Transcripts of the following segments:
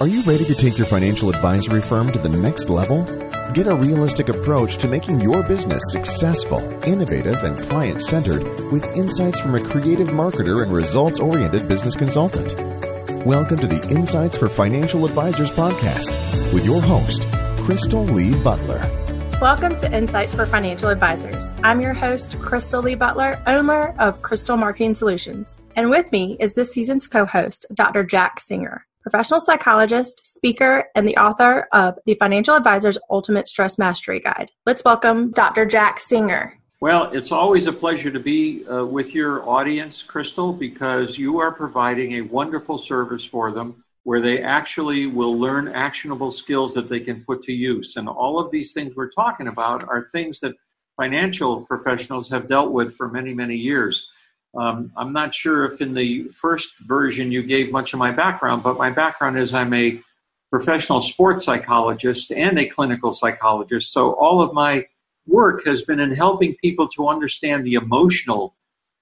Are you ready to take your financial advisory firm to the next level? Get a realistic approach to making your business successful, innovative, and client centered with insights from a creative marketer and results oriented business consultant. Welcome to the Insights for Financial Advisors podcast with your host, Crystal Lee Butler. Welcome to Insights for Financial Advisors. I'm your host, Crystal Lee Butler, owner of Crystal Marketing Solutions. And with me is this season's co host, Dr. Jack Singer professional psychologist, speaker, and the author of the Financial Advisor's Ultimate Stress Mastery Guide. Let's welcome Dr. Jack Singer. Well, it's always a pleasure to be uh, with your audience, Crystal, because you are providing a wonderful service for them where they actually will learn actionable skills that they can put to use. And all of these things we're talking about are things that financial professionals have dealt with for many, many years. Um, I'm not sure if in the first version you gave much of my background, but my background is I'm a professional sports psychologist and a clinical psychologist. So all of my work has been in helping people to understand the emotional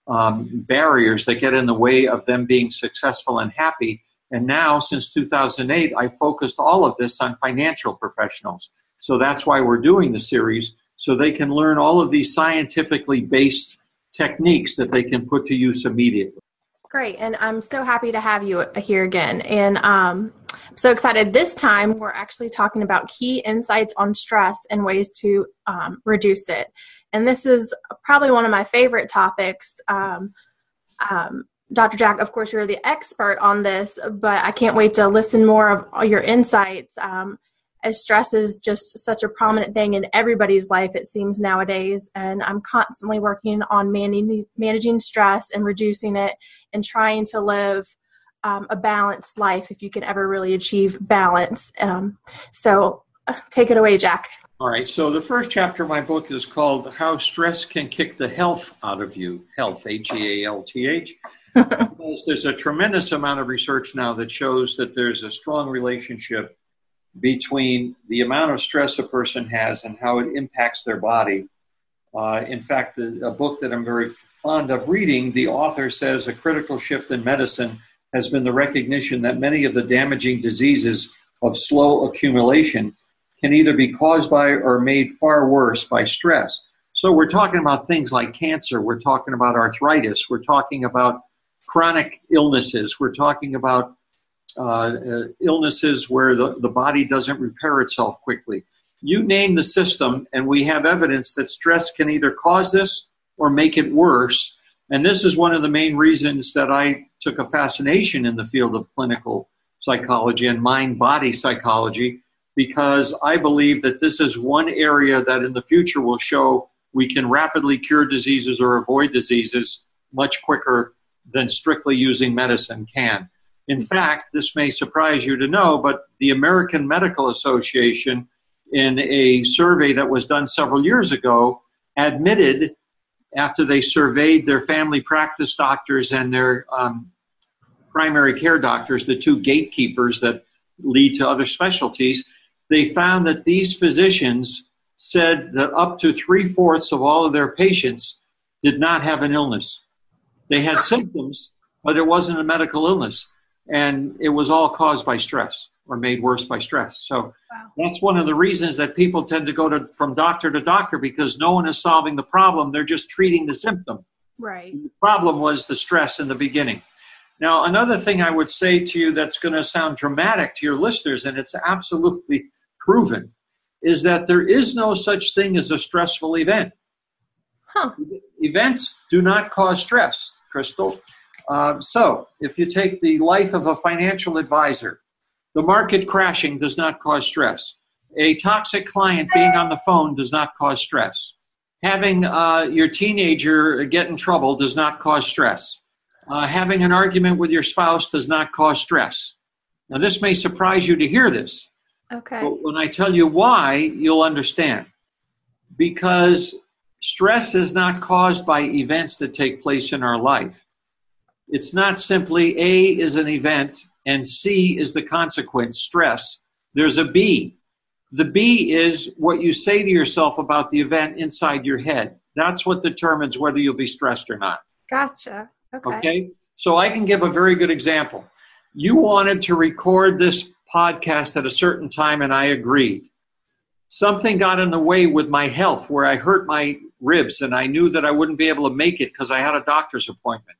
um, barriers that get in the way of them being successful and happy. And now, since 2008, I focused all of this on financial professionals. So that's why we're doing the series, so they can learn all of these scientifically based techniques that they can put to use immediately. Great, and I'm so happy to have you here again. And um, so excited. This time, we're actually talking about key insights on stress and ways to um, reduce it. And this is probably one of my favorite topics. Um, um Dr. Jack, of course, you're the expert on this, but I can't wait to listen more of your insights. Um, as stress is just such a prominent thing in everybody's life, it seems nowadays. And I'm constantly working on managing, managing stress and reducing it and trying to live um, a balanced life if you can ever really achieve balance. Um, so uh, take it away, Jack. All right. So the first chapter of my book is called How Stress Can Kick the Health Out of You. Health, H E A L T H. there's a tremendous amount of research now that shows that there's a strong relationship between the amount of stress a person has and how it impacts their body. Uh, in fact, the, a book that I'm very fond of reading, the author says a critical shift in medicine has been the recognition that many of the damaging diseases of slow accumulation can either be caused by or made far worse by stress. So we're talking about things like cancer, we're talking about arthritis, we're talking about chronic illnesses, we're talking about uh, uh, illnesses where the, the body doesn't repair itself quickly. You name the system, and we have evidence that stress can either cause this or make it worse. And this is one of the main reasons that I took a fascination in the field of clinical psychology and mind body psychology, because I believe that this is one area that in the future will show we can rapidly cure diseases or avoid diseases much quicker than strictly using medicine can. In fact, this may surprise you to know, but the American Medical Association, in a survey that was done several years ago, admitted after they surveyed their family practice doctors and their um, primary care doctors, the two gatekeepers that lead to other specialties, they found that these physicians said that up to three fourths of all of their patients did not have an illness. They had symptoms, but it wasn't a medical illness and it was all caused by stress or made worse by stress. So wow. that's one of the reasons that people tend to go to from doctor to doctor because no one is solving the problem; they're just treating the symptom. Right. The problem was the stress in the beginning. Now, another thing I would say to you that's going to sound dramatic to your listeners, and it's absolutely proven, is that there is no such thing as a stressful event. Huh. Events do not cause stress, Crystal. Uh, so, if you take the life of a financial advisor, the market crashing does not cause stress. A toxic client being on the phone does not cause stress. Having uh, your teenager get in trouble does not cause stress. Uh, having an argument with your spouse does not cause stress. Now, this may surprise you to hear this. Okay. But when I tell you why, you'll understand. Because stress is not caused by events that take place in our life. It's not simply A is an event and C is the consequence, stress. There's a B. The B is what you say to yourself about the event inside your head. That's what determines whether you'll be stressed or not. Gotcha. Okay. Okay. So I can give a very good example. You wanted to record this podcast at a certain time and I agreed. Something got in the way with my health where I hurt my ribs and I knew that I wouldn't be able to make it because I had a doctor's appointment.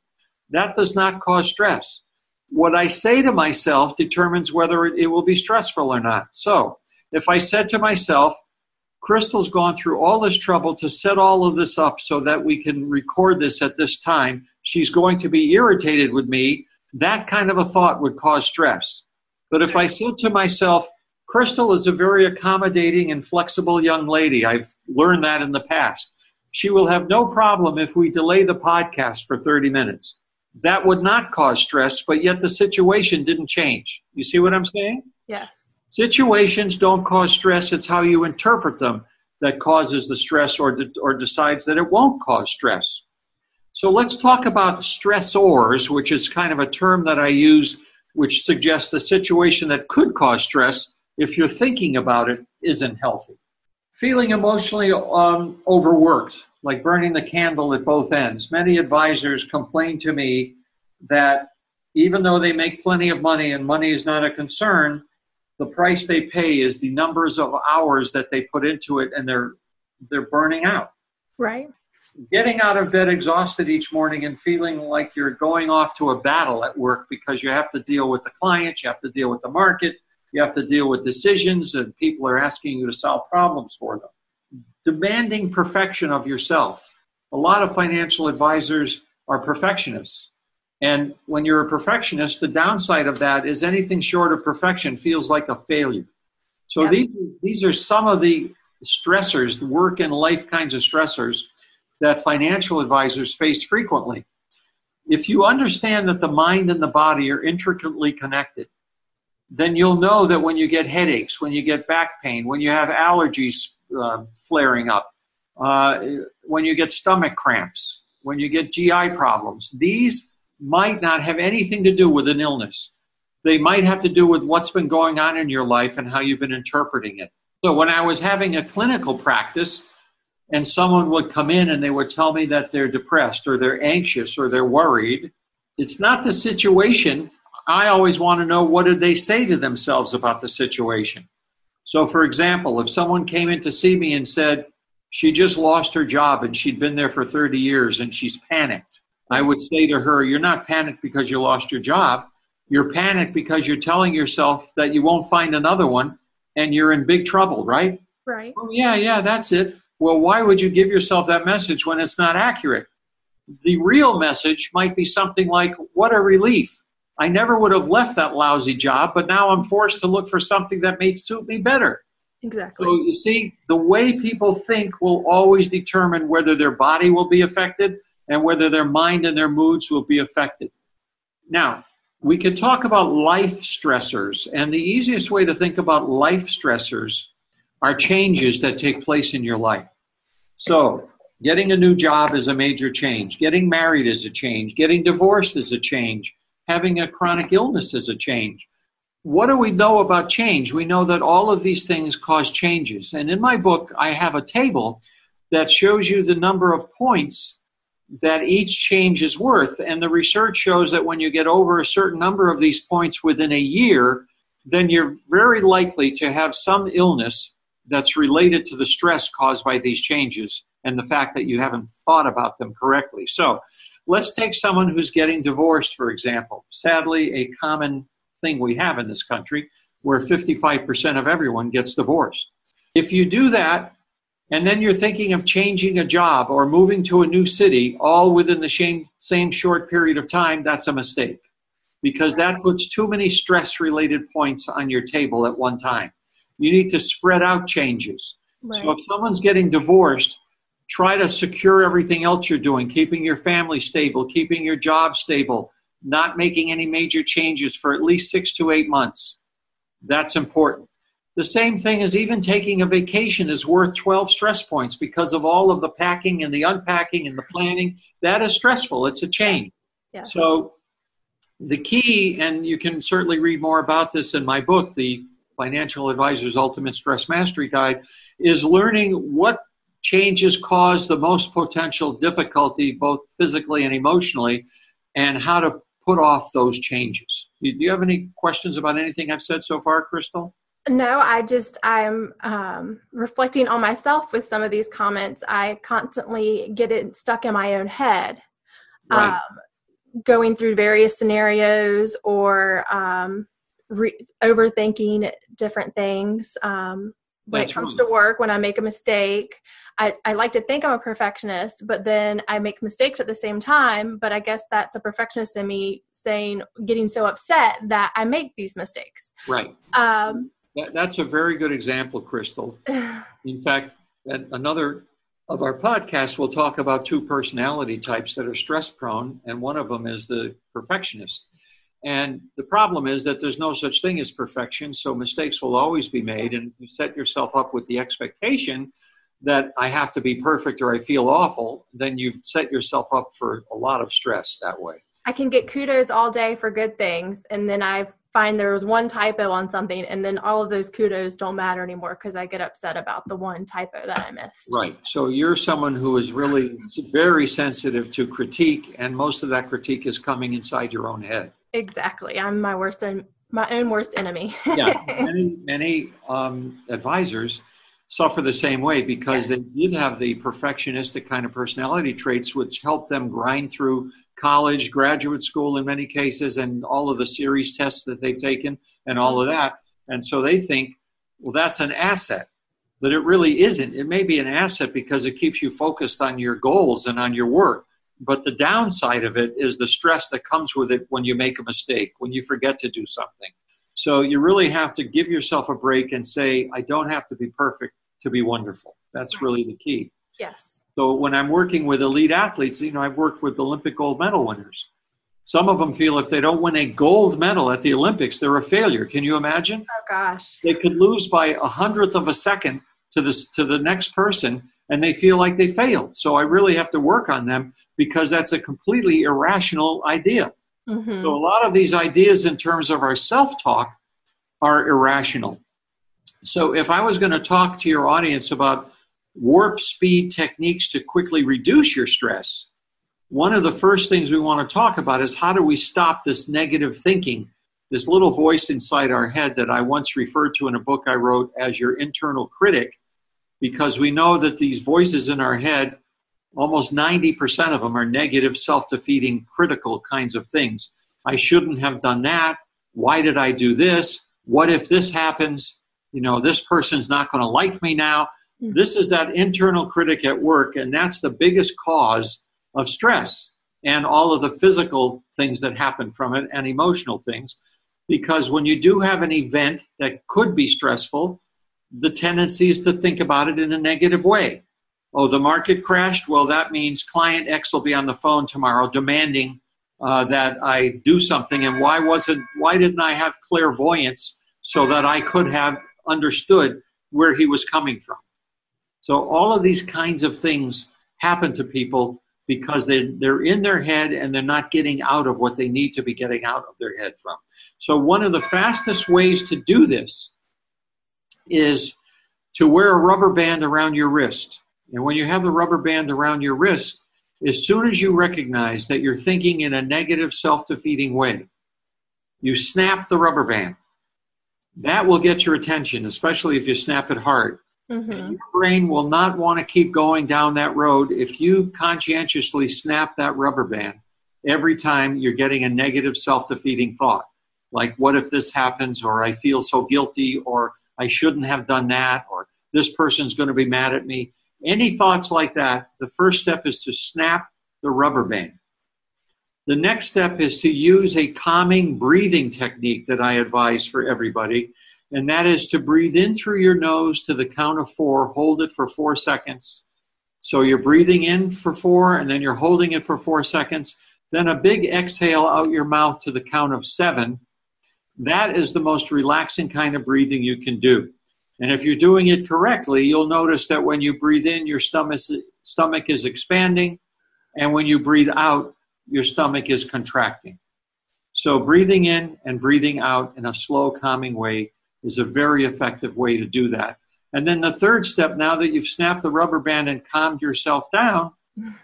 That does not cause stress. What I say to myself determines whether it, it will be stressful or not. So, if I said to myself, Crystal's gone through all this trouble to set all of this up so that we can record this at this time. She's going to be irritated with me. That kind of a thought would cause stress. But if I said to myself, Crystal is a very accommodating and flexible young lady, I've learned that in the past. She will have no problem if we delay the podcast for 30 minutes. That would not cause stress, but yet the situation didn't change. You see what I'm saying? Yes. Situations don't cause stress, it's how you interpret them that causes the stress or, de- or decides that it won't cause stress. So let's talk about stressors, which is kind of a term that I use which suggests the situation that could cause stress if you're thinking about it isn't healthy. Feeling emotionally um, overworked, like burning the candle at both ends. Many advisors complain to me that even though they make plenty of money and money is not a concern, the price they pay is the numbers of hours that they put into it and they're they're burning out right getting out of bed exhausted each morning and feeling like you're going off to a battle at work because you have to deal with the client you have to deal with the market you have to deal with decisions and people are asking you to solve problems for them demanding perfection of yourself a lot of financial advisors are perfectionists and when you're a perfectionist, the downside of that is anything short of perfection feels like a failure. So yep. these, these are some of the stressors, work and life kinds of stressors that financial advisors face frequently. If you understand that the mind and the body are intricately connected, then you'll know that when you get headaches, when you get back pain, when you have allergies uh, flaring up, uh, when you get stomach cramps, when you get GI problems, these might not have anything to do with an illness. They might have to do with what's been going on in your life and how you've been interpreting it. So when I was having a clinical practice and someone would come in and they would tell me that they're depressed or they're anxious or they're worried, it's not the situation. I always want to know what did they say to themselves about the situation. So for example, if someone came in to see me and said she just lost her job and she'd been there for 30 years and she's panicked I would say to her, You're not panicked because you lost your job. You're panicked because you're telling yourself that you won't find another one and you're in big trouble, right? Right. Oh, yeah, yeah, that's it. Well, why would you give yourself that message when it's not accurate? The real message might be something like, What a relief. I never would have left that lousy job, but now I'm forced to look for something that may suit me better. Exactly. So you see, the way people think will always determine whether their body will be affected and whether their mind and their moods will be affected. Now, we can talk about life stressors, and the easiest way to think about life stressors are changes that take place in your life. So, getting a new job is a major change, getting married is a change, getting divorced is a change, having a chronic illness is a change. What do we know about change? We know that all of these things cause changes. And in my book, I have a table that shows you the number of points that each change is worth. And the research shows that when you get over a certain number of these points within a year, then you're very likely to have some illness that's related to the stress caused by these changes and the fact that you haven't thought about them correctly. So let's take someone who's getting divorced, for example. Sadly, a common thing we have in this country where 55% of everyone gets divorced. If you do that, and then you're thinking of changing a job or moving to a new city all within the same, same short period of time, that's a mistake because that puts too many stress related points on your table at one time. You need to spread out changes. Right. So if someone's getting divorced, try to secure everything else you're doing, keeping your family stable, keeping your job stable, not making any major changes for at least six to eight months. That's important. The same thing as even taking a vacation is worth 12 stress points because of all of the packing and the unpacking and the planning. That is stressful. It's a chain. Yeah. So the key, and you can certainly read more about this in my book, The Financial Advisor's Ultimate Stress Mastery Guide, is learning what changes cause the most potential difficulty, both physically and emotionally, and how to put off those changes. Do you have any questions about anything I've said so far, Crystal? No, I just I'm um, reflecting on myself with some of these comments. I constantly get it stuck in my own head, right. um, going through various scenarios or um, re- overthinking different things. Um, when That's it comes right. to work, when I make a mistake, I, I like to think I'm a perfectionist, but then I make mistakes at the same time. But I guess that's a perfectionist in me saying, getting so upset that I make these mistakes. Right. Um, that, that's a very good example, Crystal. In fact, another of our podcasts will talk about two personality types that are stress prone, and one of them is the perfectionist. And the problem is that there's no such thing as perfection, so mistakes will always be made, and you set yourself up with the expectation that I have to be perfect or I feel awful, then you've set yourself up for a lot of stress that way. I can get kudos all day for good things, and then I find there was one typo on something, and then all of those kudos don't matter anymore because I get upset about the one typo that I missed. Right. So you're someone who is really very sensitive to critique, and most of that critique is coming inside your own head. Exactly. I'm my worst, my own worst enemy. yeah. Many, many um, advisors suffer the same way because they did have the perfectionistic kind of personality traits which help them grind through college, graduate school in many cases, and all of the series tests that they've taken and all of that. And so they think, well, that's an asset. But it really isn't. It may be an asset because it keeps you focused on your goals and on your work. But the downside of it is the stress that comes with it when you make a mistake, when you forget to do something. So you really have to give yourself a break and say, I don't have to be perfect to be wonderful. That's really the key. Yes. So when I'm working with elite athletes, you know, I've worked with Olympic gold medal winners. Some of them feel if they don't win a gold medal at the Olympics, they're a failure. Can you imagine? Oh gosh. They could lose by a hundredth of a second to this to the next person and they feel like they failed. So I really have to work on them because that's a completely irrational idea. Mm-hmm. So a lot of these ideas in terms of our self-talk are irrational. So if I was going to talk to your audience about warp speed techniques to quickly reduce your stress, one of the first things we want to talk about is how do we stop this negative thinking, this little voice inside our head that I once referred to in a book I wrote as your internal critic, because we know that these voices in our head, almost 90% of them are negative, self defeating, critical kinds of things. I shouldn't have done that. Why did I do this? What if this happens? You know, this person's not going to like me now. Mm-hmm. This is that internal critic at work, and that's the biggest cause of stress and all of the physical things that happen from it and emotional things. Because when you do have an event that could be stressful, the tendency is to think about it in a negative way. Oh, the market crashed? Well, that means client X will be on the phone tomorrow demanding uh, that I do something. And why wasn't? Why didn't I have clairvoyance so that I could have understood where he was coming from? So all of these kinds of things happen to people because they, they're in their head and they're not getting out of what they need to be getting out of their head from. So one of the fastest ways to do this is to wear a rubber band around your wrist. And when you have the rubber band around your wrist, as soon as you recognize that you're thinking in a negative, self defeating way, you snap the rubber band. That will get your attention, especially if you snap it hard. Mm-hmm. Your brain will not want to keep going down that road if you conscientiously snap that rubber band every time you're getting a negative self defeating thought. Like, what if this happens? Or I feel so guilty, or I shouldn't have done that, or this person's going to be mad at me. Any thoughts like that, the first step is to snap the rubber band. The next step is to use a calming breathing technique that I advise for everybody and that is to breathe in through your nose to the count of four, hold it for four seconds. So you're breathing in for four, and then you're holding it for four seconds. Then a big exhale out your mouth to the count of seven. That is the most relaxing kind of breathing you can do. And if you're doing it correctly, you'll notice that when you breathe in, your stomach, stomach is expanding, and when you breathe out, your stomach is contracting. So breathing in and breathing out in a slow, calming way is a very effective way to do that. And then the third step, now that you've snapped the rubber band and calmed yourself down,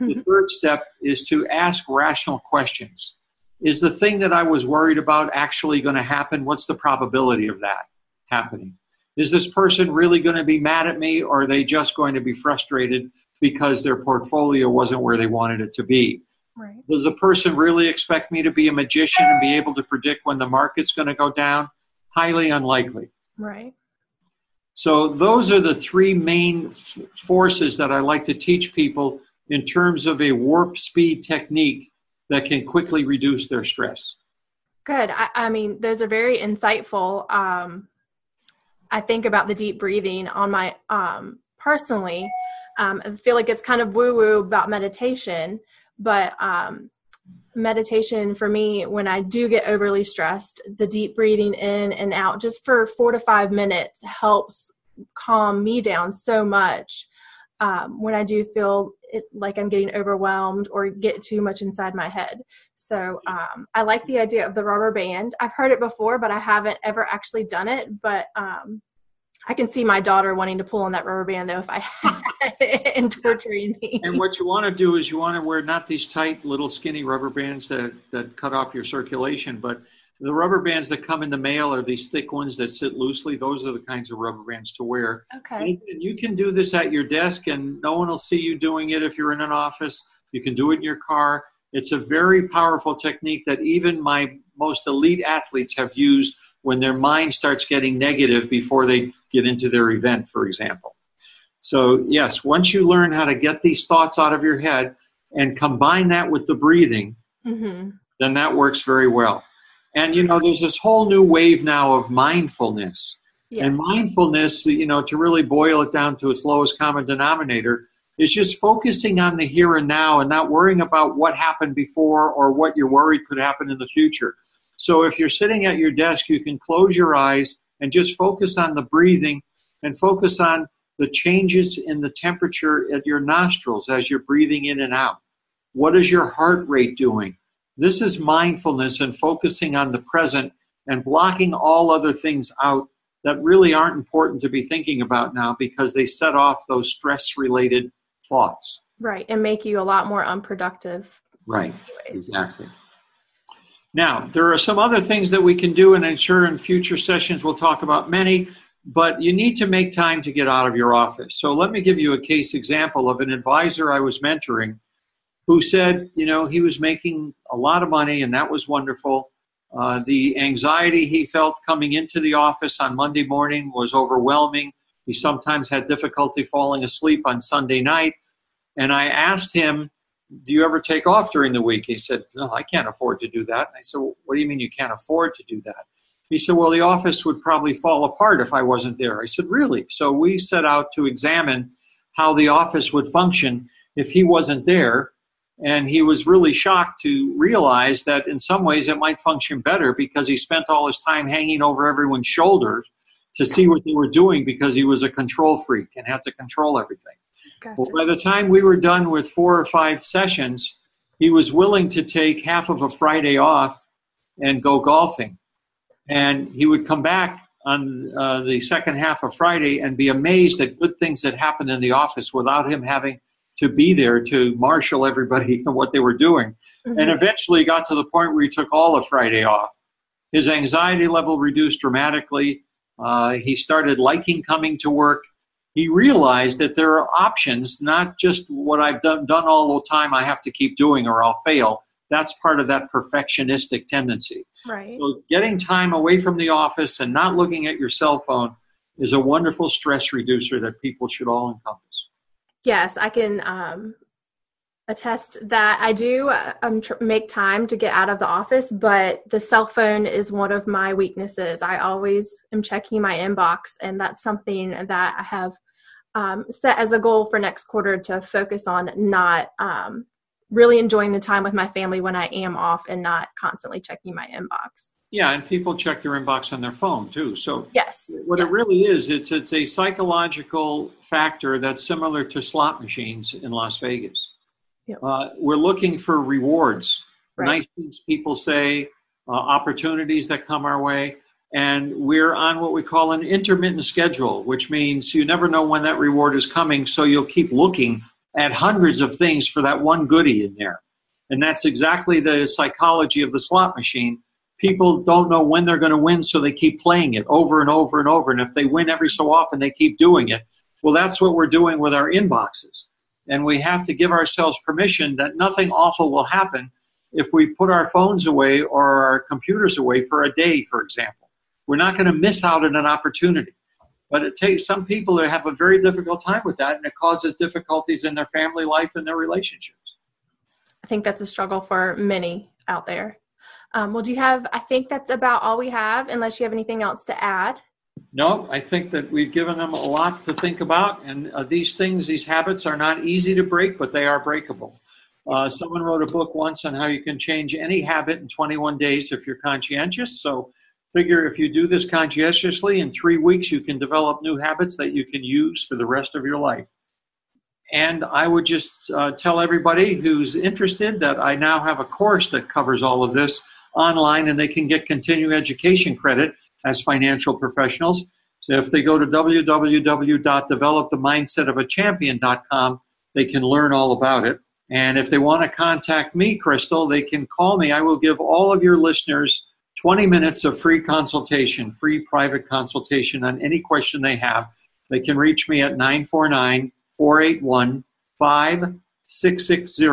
the third step is to ask rational questions. Is the thing that I was worried about actually going to happen? What's the probability of that happening? Is this person really going to be mad at me or are they just going to be frustrated because their portfolio wasn't where they wanted it to be? Right. Does a person really expect me to be a magician and be able to predict when the market's going to go down? Highly unlikely. Right. So, those are the three main f- forces that I like to teach people in terms of a warp speed technique that can quickly reduce their stress. Good. I, I mean, those are very insightful. Um, I think about the deep breathing on my um, personally. Um, I feel like it's kind of woo woo about meditation, but um, meditation for me, when I do get overly stressed, the deep breathing in and out just for four to five minutes helps calm me down so much. Um, when I do feel it, like I'm getting overwhelmed or get too much inside my head. So um, I like the idea of the rubber band. I've heard it before, but I haven't ever actually done it. But um, I can see my daughter wanting to pull on that rubber band though if I had it and torturing me. And what you want to do is you want to wear not these tight little skinny rubber bands that, that cut off your circulation, but the rubber bands that come in the mail are these thick ones that sit loosely. Those are the kinds of rubber bands to wear. Okay. And you can do this at your desk, and no one will see you doing it if you're in an office. You can do it in your car. It's a very powerful technique that even my most elite athletes have used when their mind starts getting negative before they get into their event, for example. So, yes, once you learn how to get these thoughts out of your head and combine that with the breathing, Mm-hmm. then that works very well. And you know, there's this whole new wave now of mindfulness. Yeah. And mindfulness, you know, to really boil it down to its lowest common denominator, is just focusing on the here and now and not worrying about what happened before or what you're worried could happen in the future. So if you're sitting at your desk, you can close your eyes and just focus on the breathing and focus on the changes in the temperature at your nostrils as you're breathing in and out. What is your heart rate doing? This is mindfulness and focusing on the present and blocking all other things out that really aren't important to be thinking about now because they set off those stress related thoughts. Right. And make you a lot more unproductive. Right, anyways. exactly. Now, there are some other things that we can do, and I'm sure in future sessions we'll talk about many, but you need to make time to get out of your office. So let me give you a case example of an advisor I was mentoring who said, you know, he was making a lot of money and that was wonderful. Uh, the anxiety he felt coming into the office on Monday morning was overwhelming. He sometimes had difficulty falling asleep on Sunday night. And I asked him, Do you ever take off during the week? He said, No, I can't afford to do that. And I said, well, What do you mean you can't afford to do that? He said, Well, the office would probably fall apart if I wasn't there. I said, Really? So we set out to examine how the office would function if he wasn't there. And he was really shocked to realize that in some ways it might function better because he spent all his time hanging over everyone's shoulders to see what they were doing because he was a control freak and had to control everything. Gotcha. Well, by the time we were done with four or five sessions, he was willing to take half of a Friday off and go golfing. And he would come back on uh, the second half of Friday and be amazed at good things that happened in the office without him having to be there to marshal everybody and what they were doing. Mhm. And eventually got to the point where he took all of Friday off. His anxiety level reduced dramatically. Uh, he started liking coming to work. He realized that there are options, not just what I've done, done all the time, I have to keep doing or I'll fail. That's part of that perfectionistic tendency. right. So, getting time away from the office and not looking at your cell phone is a wonderful stress reducer that people should all encompass. Yes, I can um, attest that I do uh, um, tr- make time to get out of the office, but the cell phone is one of my weaknesses. I always am checking my inbox, and that's something that I have um, set as a goal for next quarter to focus on not um, really enjoying the time with my family when I am off and not constantly checking my inbox. Yeah, and people check their inbox on their phone too. So Yes. what yeah. it really is, it's it's a psychological factor that's similar to slot machines in Las Vegas. Yep. Uh, we're looking for rewards, Right. nice things people say, uh, opportunities that come our way, and we're on what we call an intermittent schedule, which means you never know when that reward is coming, so you'll keep looking at hundreds of things for that one goodie in there. And that's exactly the psychology of the slot machine. People don't know when they're going to win, so they keep playing it over and over and over. And if they win every so often, they keep doing it. Well, that's what we're doing with our inboxes. And we have to give ourselves permission that nothing awful will happen if we put our phones away or our computers away for a day, for example. We're not going to miss out on an opportunity. But it takes some people who have a very difficult time with that, and it causes difficulties in their family life and their relationships. I think that's a struggle for many out there. Um, well, do you have? I think that's about all we have, unless you have anything else to add. No, I think that we've given them a lot to think about, and uh, these things, these habits, are not easy to break, but they are breakable. Uh, someone wrote a book once on how you can change any habit in 21 days if you're conscientious. So, figure if you do this conscientiously, in three weeks you can develop new habits that you can use for the rest of your life. And I would just uh, tell everybody who's interested that I now have a course that covers all of this online, and they can get continuing education credit as financial professionals. So if they go to www.developthemindsetofachampion.com, they can learn all about it. And if they want to contact me, Crystal, they can call me. I will give all of your listeners 20 minutes of free consultation, free private consultation on any question they have. They can reach me at 949 481 5660.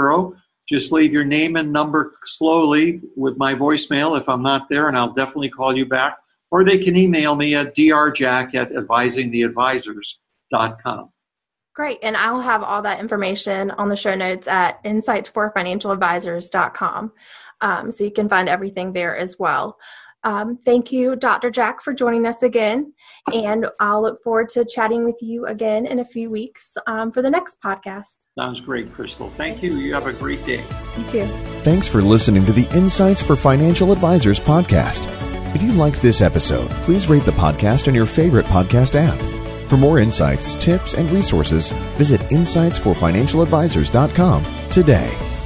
Just leave your name and number slowly with my voicemail if I'm not there, and I'll definitely call you back. Or they can email me at drjack at advisingtheadvisors.com. Great. And I'll have all that information on the show notes at insightsforfinancialadvisors.com. Um, so you can find everything there as well. Um, thank you, Dr. Jack, for joining us again. And I'll look forward to chatting with you again in a few weeks um, for the next podcast. Sounds great, Crystal. Thank you. You have a great day. You too. Thanks for listening to the Insights for Financial Advisors podcast. If you liked this episode, please rate the podcast on your favorite podcast app. For more insights, tips, and resources, visit insightsforfinancialadvisors.com today.